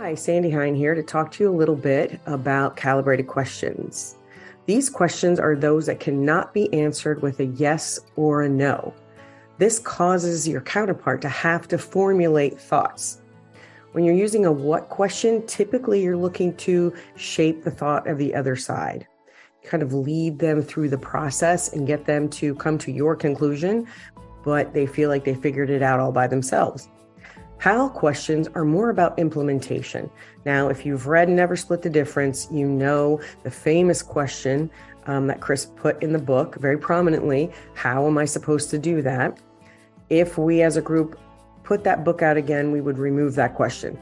Hi, Sandy Hein here to talk to you a little bit about calibrated questions. These questions are those that cannot be answered with a yes or a no. This causes your counterpart to have to formulate thoughts. When you're using a what question, typically you're looking to shape the thought of the other side, kind of lead them through the process and get them to come to your conclusion, but they feel like they figured it out all by themselves. How questions are more about implementation. Now, if you've read Never Split the Difference, you know the famous question um, that Chris put in the book very prominently How am I supposed to do that? If we as a group put that book out again, we would remove that question.